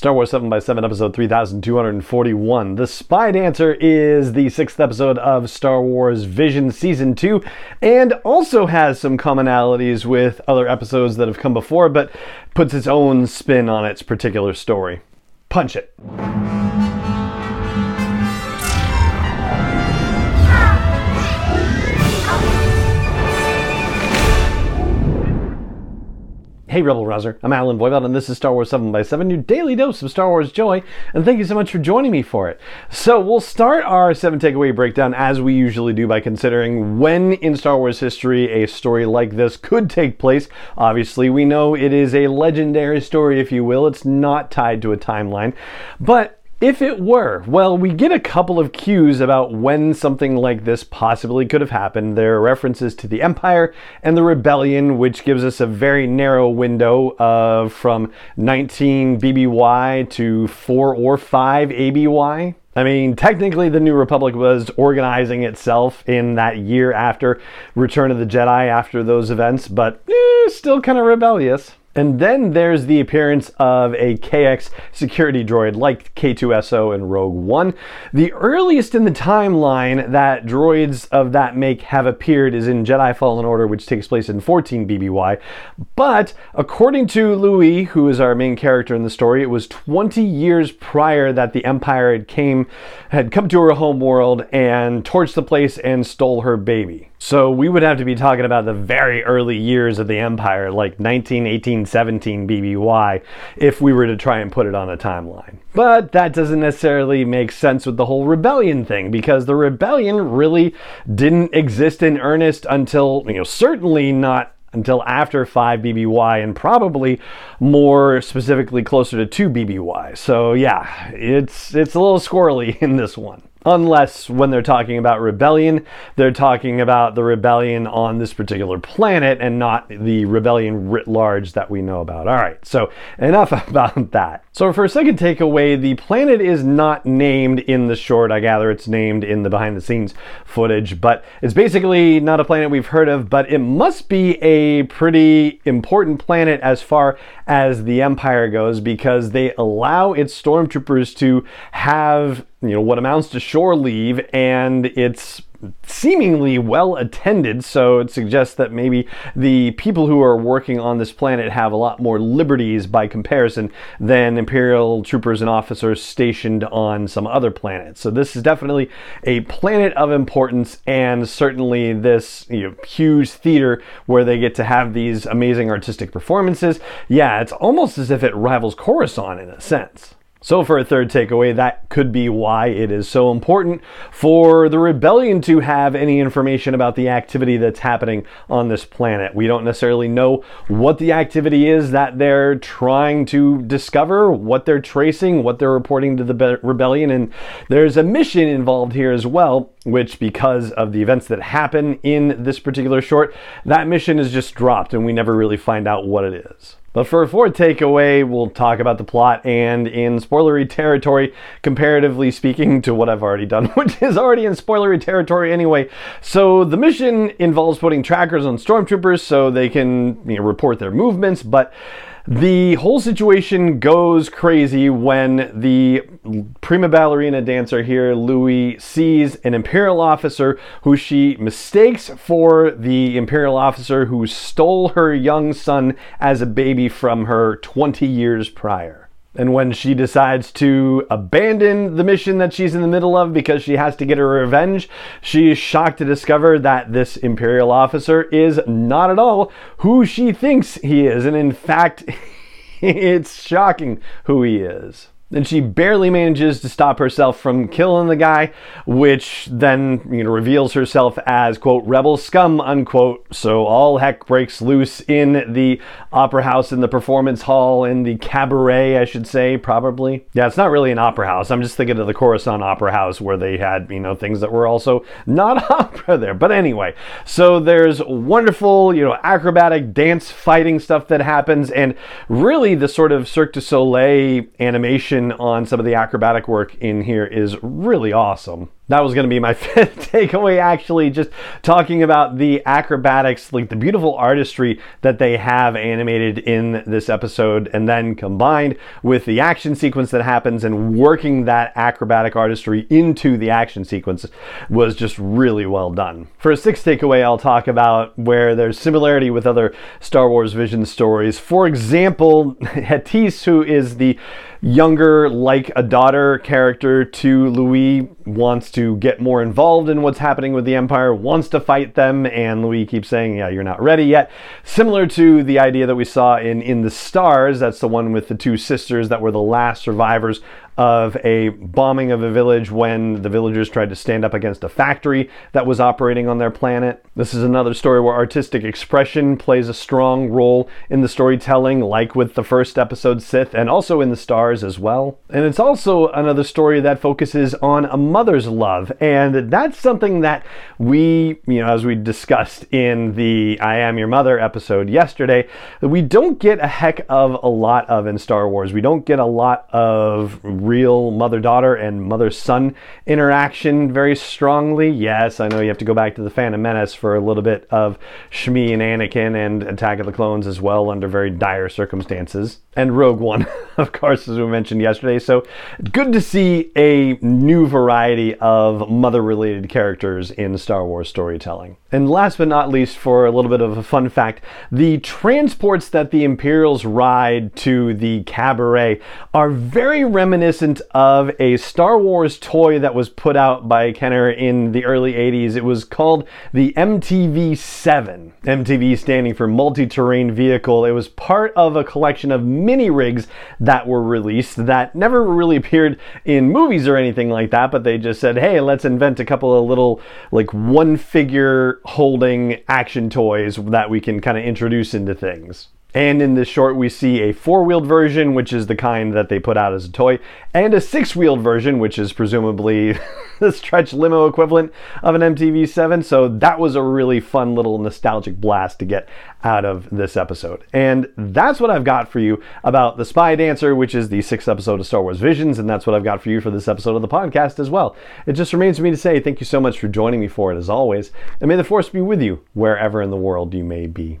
Star Wars 7 by 7 episode 3241. The Spy Dancer is the sixth episode of Star Wars Vision Season 2 and also has some commonalities with other episodes that have come before, but puts its own spin on its particular story. Punch it. Hey Rebel Rouser, I'm Allen Voivod and this is Star Wars 7 by 7 your daily dose of Star Wars joy, and thank you so much for joining me for it. So we'll start our 7 takeaway breakdown as we usually do by considering when in Star Wars history a story like this could take place. Obviously, we know it is a legendary story, if you will. It's not tied to a timeline, but if it were, well, we get a couple of cues about when something like this possibly could have happened. There are references to the Empire and the Rebellion, which gives us a very narrow window of from 19 BBY to 4 or 5 ABY. I mean, technically, the New Republic was organizing itself in that year after Return of the Jedi, after those events, but eh, still kind of rebellious. And then there's the appearance of a KX security droid like K2SO in Rogue One. The earliest in the timeline that droids of that make have appeared is in Jedi Fallen Order, which takes place in 14 BBY. But according to Louis, who is our main character in the story, it was 20 years prior that the Empire had came had come to her home world and torched the place and stole her baby. So we would have to be talking about the very early years of the empire, like 19, 18, 17 BBY, if we were to try and put it on a timeline. But that doesn't necessarily make sense with the whole rebellion thing, because the rebellion really didn't exist in earnest until, you know, certainly not until after 5 BBY and probably more specifically closer to 2 BBY. So yeah, it's it's a little squirrely in this one. Unless when they're talking about rebellion, they're talking about the rebellion on this particular planet and not the rebellion writ large that we know about. All right, so enough about that. So, for a second takeaway, the planet is not named in the short. I gather it's named in the behind the scenes footage, but it's basically not a planet we've heard of, but it must be a pretty important planet as far as the Empire goes because they allow its stormtroopers to have you know what amounts to shore leave and it's seemingly well attended. So it suggests that maybe the people who are working on this planet have a lot more liberties by comparison than imperial troopers and officers stationed on some other planets so this is definitely a planet of importance and certainly this you know, huge theater where they get to have these amazing artistic performances. Yeah it's almost as if it rivals coruscant in a sense so, for a third takeaway, that could be why it is so important for the rebellion to have any information about the activity that's happening on this planet. We don't necessarily know what the activity is that they're trying to discover, what they're tracing, what they're reporting to the rebellion, and there's a mission involved here as well, which, because of the events that happen in this particular short, that mission is just dropped and we never really find out what it is. But for a fourth takeaway, we'll talk about the plot and in spoilery territory, comparatively speaking to what I've already done, which is already in spoilery territory anyway. So the mission involves putting trackers on stormtroopers so they can you know, report their movements, but the whole situation goes crazy when the prima ballerina dancer here, Louis, sees an Imperial officer who she mistakes for the Imperial officer who stole her young son as a baby from her 20 years prior. And when she decides to abandon the mission that she's in the middle of because she has to get her revenge, she is shocked to discover that this Imperial officer is not at all who she thinks he is. And in fact, it's shocking who he is and she barely manages to stop herself from killing the guy, which then you know reveals herself as quote rebel scum unquote. So all heck breaks loose in the opera house, in the performance hall, in the cabaret, I should say, probably. Yeah, it's not really an opera house. I'm just thinking of the Coruscant Opera House where they had you know things that were also not opera there. But anyway, so there's wonderful you know acrobatic dance fighting stuff that happens, and really the sort of Cirque du Soleil animation on some of the acrobatic work in here is really awesome. That was going to be my fifth takeaway, actually, just talking about the acrobatics, like the beautiful artistry that they have animated in this episode, and then combined with the action sequence that happens and working that acrobatic artistry into the action sequence was just really well done. For a sixth takeaway, I'll talk about where there's similarity with other Star Wars Vision stories. For example, Huitese, who is the younger, like a daughter character to Louis, wants to get more involved in what's happening with the Empire, wants to fight them, and Louis keeps saying, Yeah, you're not ready yet. Similar to the idea that we saw in In the Stars, that's the one with the two sisters that were the last survivors of a bombing of a village when the villagers tried to stand up against a factory that was operating on their planet. This is another story where artistic expression plays a strong role in the storytelling, like with the first episode Sith, and also in the stars as well. And it's also another story that focuses on a mother's love, and that's something that we, you know, as we discussed in the I Am Your Mother episode yesterday, we don't get a heck of a lot of in Star Wars. We don't get a lot of real mother daughter and mother son interaction very strongly. Yes, I know you have to go back to the Phantom Menace for a little bit of Shmi and Anakin and Attack of the Clones as well under very dire circumstances. And Rogue One, of course, as we mentioned yesterday. So good to see a new variety of mother related characters in Star Wars storytelling. And last but not least, for a little bit of a fun fact, the transports that the Imperials ride to the cabaret are very reminiscent of a Star Wars toy that was put out by Kenner in the early 80s. It was called the MTV 7. MTV standing for Multi Terrain Vehicle. It was part of a collection of mini rigs that were released that never really appeared in movies or anything like that, but they just said, hey, let's invent a couple of little, like, one figure holding action toys that we can kind of introduce into things. And in this short, we see a four wheeled version, which is the kind that they put out as a toy, and a six wheeled version, which is presumably the stretch limo equivalent of an MTV 7. So that was a really fun little nostalgic blast to get out of this episode. And that's what I've got for you about The Spy Dancer, which is the sixth episode of Star Wars Visions. And that's what I've got for you for this episode of the podcast as well. It just remains for me to say thank you so much for joining me for it as always. And may the Force be with you wherever in the world you may be.